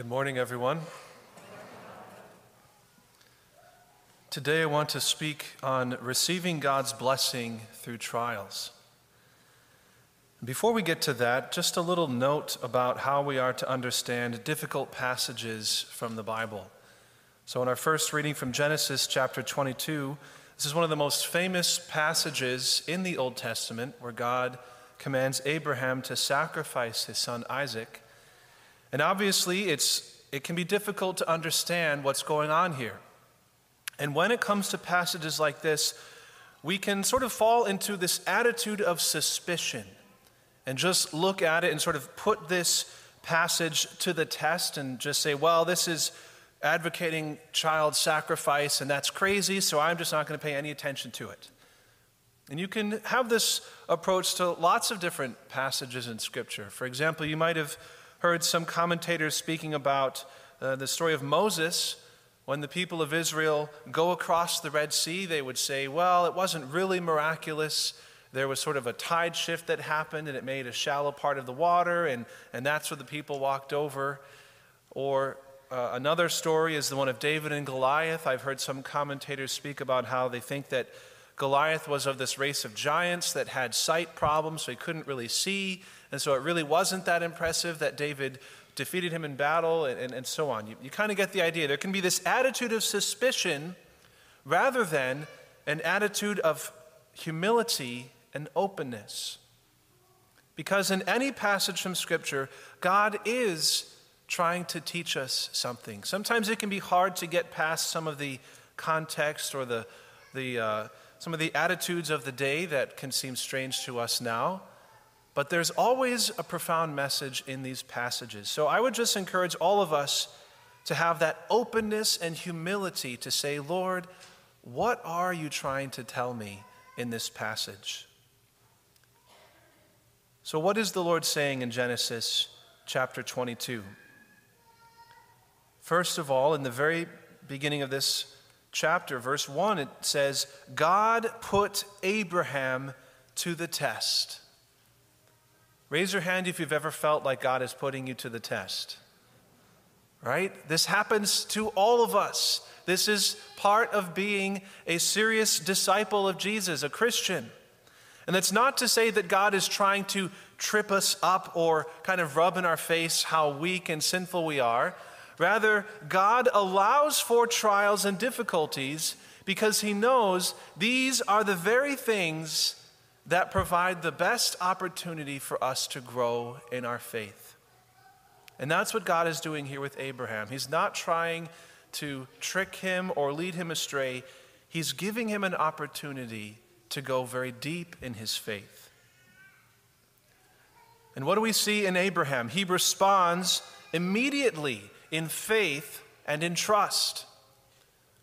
Good morning, everyone. Today, I want to speak on receiving God's blessing through trials. Before we get to that, just a little note about how we are to understand difficult passages from the Bible. So, in our first reading from Genesis chapter 22, this is one of the most famous passages in the Old Testament where God commands Abraham to sacrifice his son Isaac. And obviously, it's, it can be difficult to understand what's going on here. And when it comes to passages like this, we can sort of fall into this attitude of suspicion and just look at it and sort of put this passage to the test and just say, well, this is advocating child sacrifice and that's crazy, so I'm just not going to pay any attention to it. And you can have this approach to lots of different passages in Scripture. For example, you might have heard some commentators speaking about uh, the story of Moses. When the people of Israel go across the Red Sea, they would say, well, it wasn't really miraculous. There was sort of a tide shift that happened, and it made a shallow part of the water, and, and that's where the people walked over. Or uh, another story is the one of David and Goliath. I've heard some commentators speak about how they think that Goliath was of this race of giants that had sight problems, so he couldn't really see. And so it really wasn't that impressive that David defeated him in battle and, and, and so on. You, you kind of get the idea. There can be this attitude of suspicion rather than an attitude of humility and openness. Because in any passage from Scripture, God is trying to teach us something. Sometimes it can be hard to get past some of the context or the, the, uh, some of the attitudes of the day that can seem strange to us now. But there's always a profound message in these passages. So I would just encourage all of us to have that openness and humility to say, Lord, what are you trying to tell me in this passage? So, what is the Lord saying in Genesis chapter 22? First of all, in the very beginning of this chapter, verse 1, it says, God put Abraham to the test. Raise your hand if you've ever felt like God is putting you to the test. Right? This happens to all of us. This is part of being a serious disciple of Jesus, a Christian. And that's not to say that God is trying to trip us up or kind of rub in our face how weak and sinful we are. Rather, God allows for trials and difficulties because He knows these are the very things that provide the best opportunity for us to grow in our faith. And that's what God is doing here with Abraham. He's not trying to trick him or lead him astray, He's giving him an opportunity to go very deep in his faith. And what do we see in Abraham? He responds immediately in faith and in trust.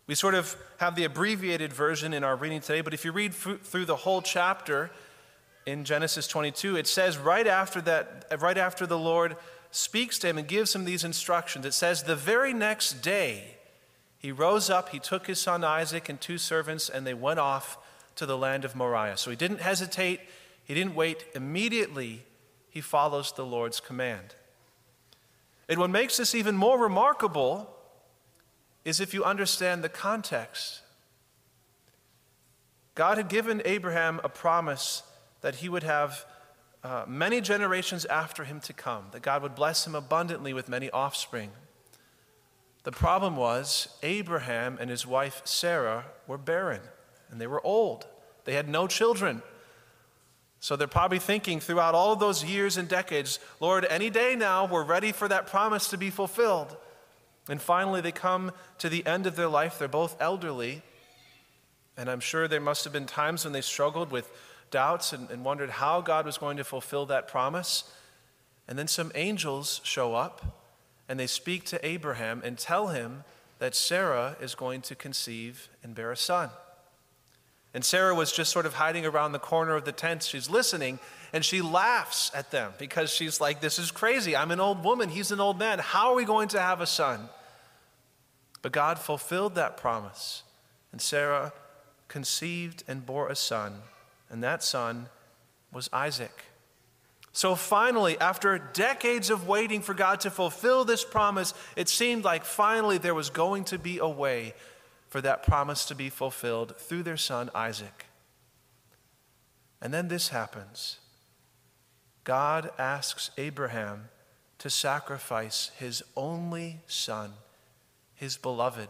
We sort of have the abbreviated version in our reading today, but if you read through the whole chapter in Genesis 22, it says right after that, right after the Lord speaks to him and gives him these instructions, it says, The very next day he rose up, he took his son Isaac and two servants, and they went off to the land of Moriah. So he didn't hesitate, he didn't wait. Immediately, he follows the Lord's command. And what makes this even more remarkable is if you understand the context. God had given Abraham a promise that he would have uh, many generations after him to come, that God would bless him abundantly with many offspring. The problem was, Abraham and his wife Sarah were barren, and they were old. They had no children. So they're probably thinking throughout all those years and decades, Lord, any day now, we're ready for that promise to be fulfilled. And finally, they come to the end of their life. They're both elderly. And I'm sure there must have been times when they struggled with doubts and, and wondered how God was going to fulfill that promise. And then some angels show up and they speak to Abraham and tell him that Sarah is going to conceive and bear a son. And Sarah was just sort of hiding around the corner of the tent. She's listening and she laughs at them because she's like, This is crazy. I'm an old woman. He's an old man. How are we going to have a son? But God fulfilled that promise, and Sarah conceived and bore a son, and that son was Isaac. So finally, after decades of waiting for God to fulfill this promise, it seemed like finally there was going to be a way for that promise to be fulfilled through their son Isaac. And then this happens God asks Abraham to sacrifice his only son, his beloved,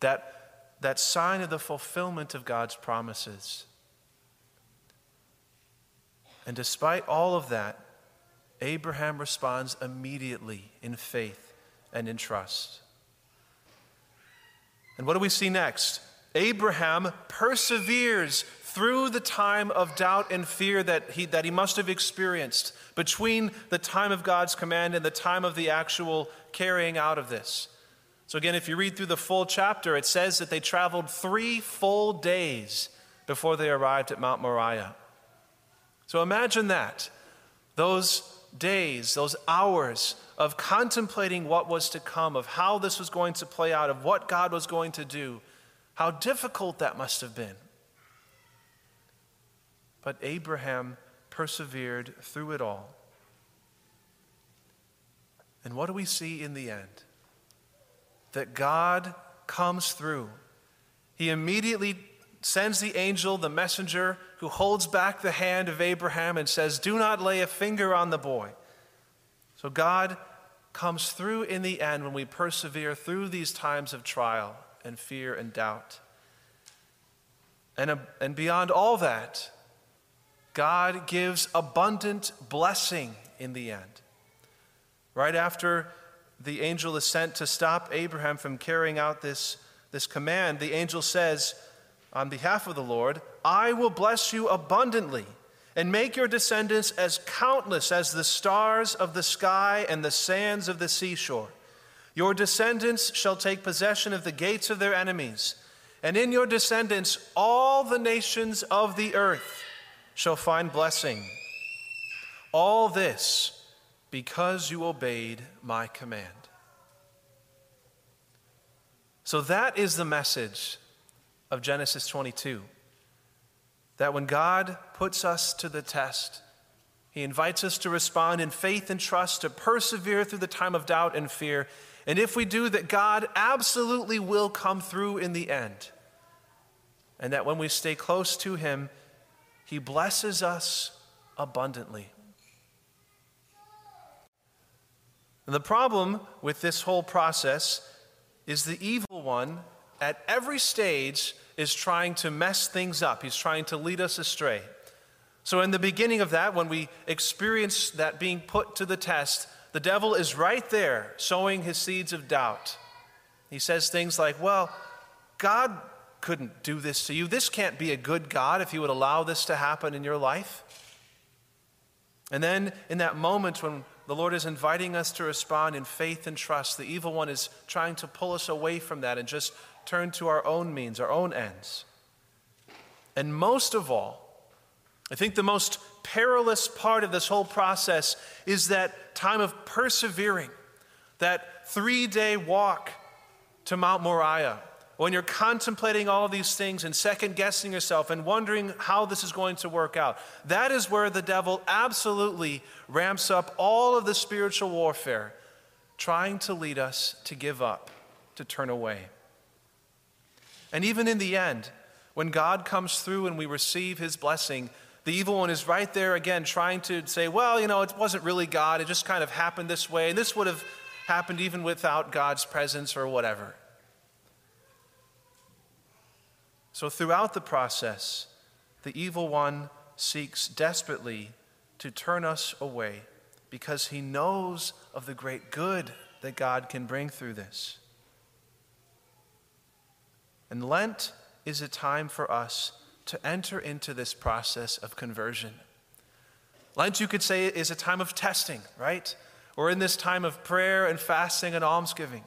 that, that sign of the fulfillment of God's promises. And despite all of that, Abraham responds immediately in faith and in trust. And what do we see next? Abraham perseveres through the time of doubt and fear that he, that he must have experienced between the time of God's command and the time of the actual carrying out of this. So, again, if you read through the full chapter, it says that they traveled three full days before they arrived at Mount Moriah. So, imagine that. Those days, those hours of contemplating what was to come, of how this was going to play out, of what God was going to do, how difficult that must have been. But Abraham persevered through it all. And what do we see in the end? That God comes through. He immediately sends the angel, the messenger, who holds back the hand of Abraham and says, Do not lay a finger on the boy. So God comes through in the end when we persevere through these times of trial and fear and doubt. And, uh, and beyond all that, God gives abundant blessing in the end. Right after the angel is sent to stop Abraham from carrying out this, this command, the angel says, on behalf of the Lord, I will bless you abundantly and make your descendants as countless as the stars of the sky and the sands of the seashore. Your descendants shall take possession of the gates of their enemies, and in your descendants all the nations of the earth shall find blessing. All this because you obeyed my command. So that is the message of Genesis 22. That when God puts us to the test, he invites us to respond in faith and trust, to persevere through the time of doubt and fear. And if we do, that God absolutely will come through in the end. And that when we stay close to Him, he blesses us abundantly. And the problem with this whole process is the evil one at every stage is trying to mess things up. He's trying to lead us astray. So, in the beginning of that, when we experience that being put to the test, the devil is right there sowing his seeds of doubt. He says things like, Well, God couldn't do this to you. This can't be a good God if He would allow this to happen in your life. And then, in that moment when the Lord is inviting us to respond in faith and trust, the evil one is trying to pull us away from that and just turn to our own means, our own ends. And most of all, I think the most perilous part of this whole process is that time of persevering, that three day walk to Mount Moriah when you're contemplating all of these things and second guessing yourself and wondering how this is going to work out, that is where the devil absolutely ramps up all of the spiritual warfare, trying to lead us to give up, to turn away. And even in the end, when God comes through and we receive his blessing, the evil one is right there again trying to say, well, you know, it wasn't really God, it just kind of happened this way, and this would have happened even without God's presence or whatever. So, throughout the process, the evil one seeks desperately to turn us away because he knows of the great good that God can bring through this. And Lent is a time for us to enter into this process of conversion. Lent, you could say, is a time of testing, right? We're in this time of prayer and fasting and almsgiving.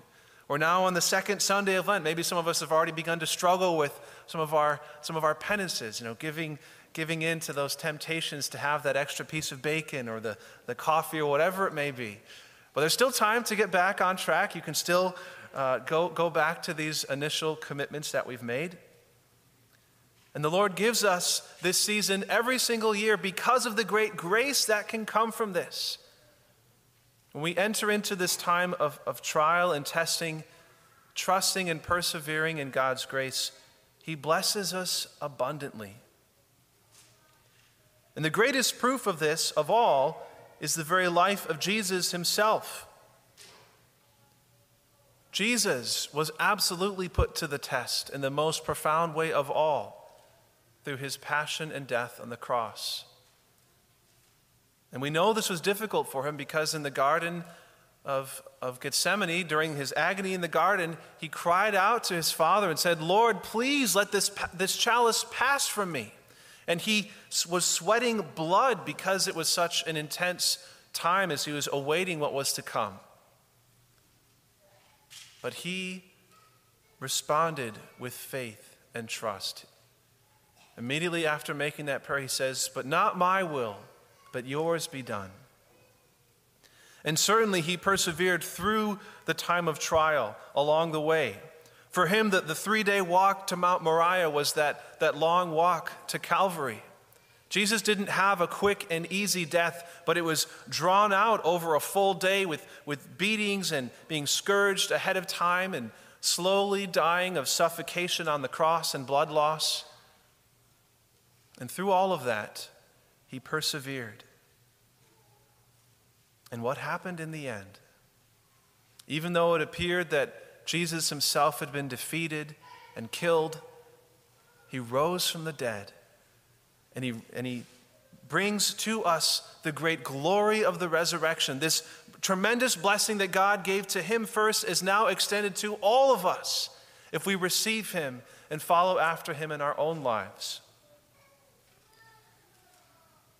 We're now on the second Sunday of Lent. Maybe some of us have already begun to struggle with some of our, some of our penances, you know, giving, giving in to those temptations to have that extra piece of bacon or the, the coffee or whatever it may be. But there's still time to get back on track. You can still uh, go, go back to these initial commitments that we've made. And the Lord gives us this season every single year because of the great grace that can come from this. When we enter into this time of, of trial and testing, trusting and persevering in God's grace, He blesses us abundantly. And the greatest proof of this, of all, is the very life of Jesus Himself. Jesus was absolutely put to the test in the most profound way of all through his passion and death on the cross. And we know this was difficult for him because in the Garden of, of Gethsemane, during his agony in the garden, he cried out to his Father and said, Lord, please let this, this chalice pass from me. And he was sweating blood because it was such an intense time as he was awaiting what was to come. But he responded with faith and trust. Immediately after making that prayer, he says, But not my will, but yours be done. And certainly he persevered through the time of trial along the way. For him, the, the three day walk to Mount Moriah was that, that long walk to Calvary. Jesus didn't have a quick and easy death, but it was drawn out over a full day with, with beatings and being scourged ahead of time and slowly dying of suffocation on the cross and blood loss. And through all of that, he persevered. And what happened in the end? Even though it appeared that Jesus himself had been defeated and killed, he rose from the dead and he, and he brings to us the great glory of the resurrection. This tremendous blessing that God gave to him first is now extended to all of us if we receive him and follow after him in our own lives.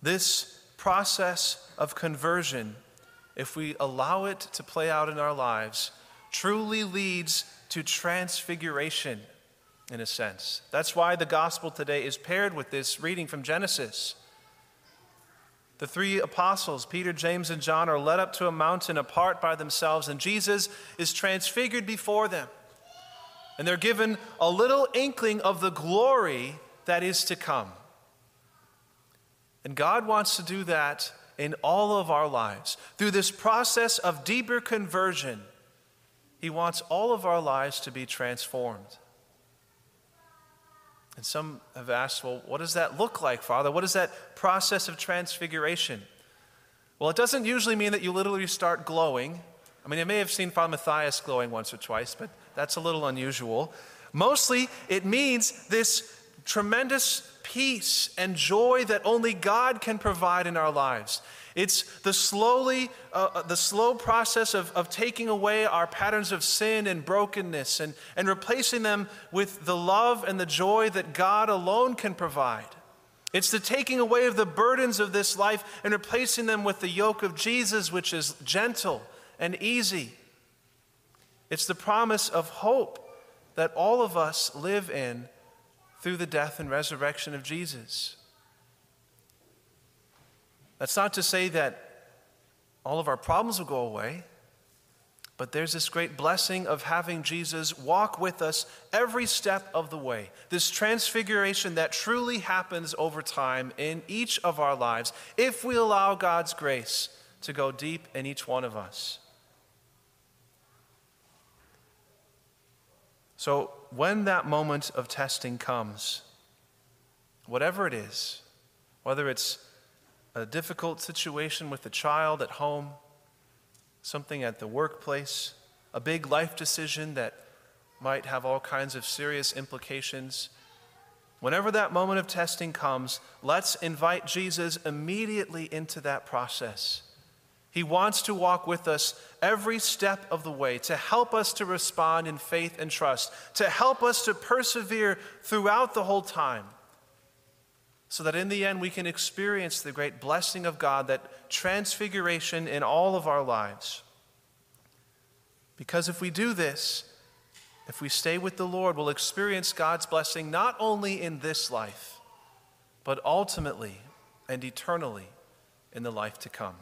This process of conversion, if we allow it to play out in our lives, truly leads to transfiguration in a sense. That's why the gospel today is paired with this reading from Genesis. The three apostles, Peter, James, and John, are led up to a mountain apart by themselves, and Jesus is transfigured before them. And they're given a little inkling of the glory that is to come. And God wants to do that in all of our lives. Through this process of deeper conversion, He wants all of our lives to be transformed. And some have asked, well, what does that look like, Father? What is that process of transfiguration? Well, it doesn't usually mean that you literally start glowing. I mean, I may have seen Father Matthias glowing once or twice, but that's a little unusual. Mostly, it means this tremendous peace and joy that only God can provide in our lives. It's the slowly, uh, uh, the slow process of, of taking away our patterns of sin and brokenness and, and replacing them with the love and the joy that God alone can provide. It's the taking away of the burdens of this life and replacing them with the yoke of Jesus, which is gentle and easy. It's the promise of hope that all of us live in through the death and resurrection of Jesus. That's not to say that all of our problems will go away, but there's this great blessing of having Jesus walk with us every step of the way. This transfiguration that truly happens over time in each of our lives if we allow God's grace to go deep in each one of us. So, when that moment of testing comes, whatever it is, whether it's a difficult situation with a child at home, something at the workplace, a big life decision that might have all kinds of serious implications. Whenever that moment of testing comes, let's invite Jesus immediately into that process. He wants to walk with us every step of the way to help us to respond in faith and trust, to help us to persevere throughout the whole time, so that in the end we can experience the great blessing of God, that transfiguration in all of our lives. Because if we do this, if we stay with the Lord, we'll experience God's blessing not only in this life, but ultimately and eternally in the life to come.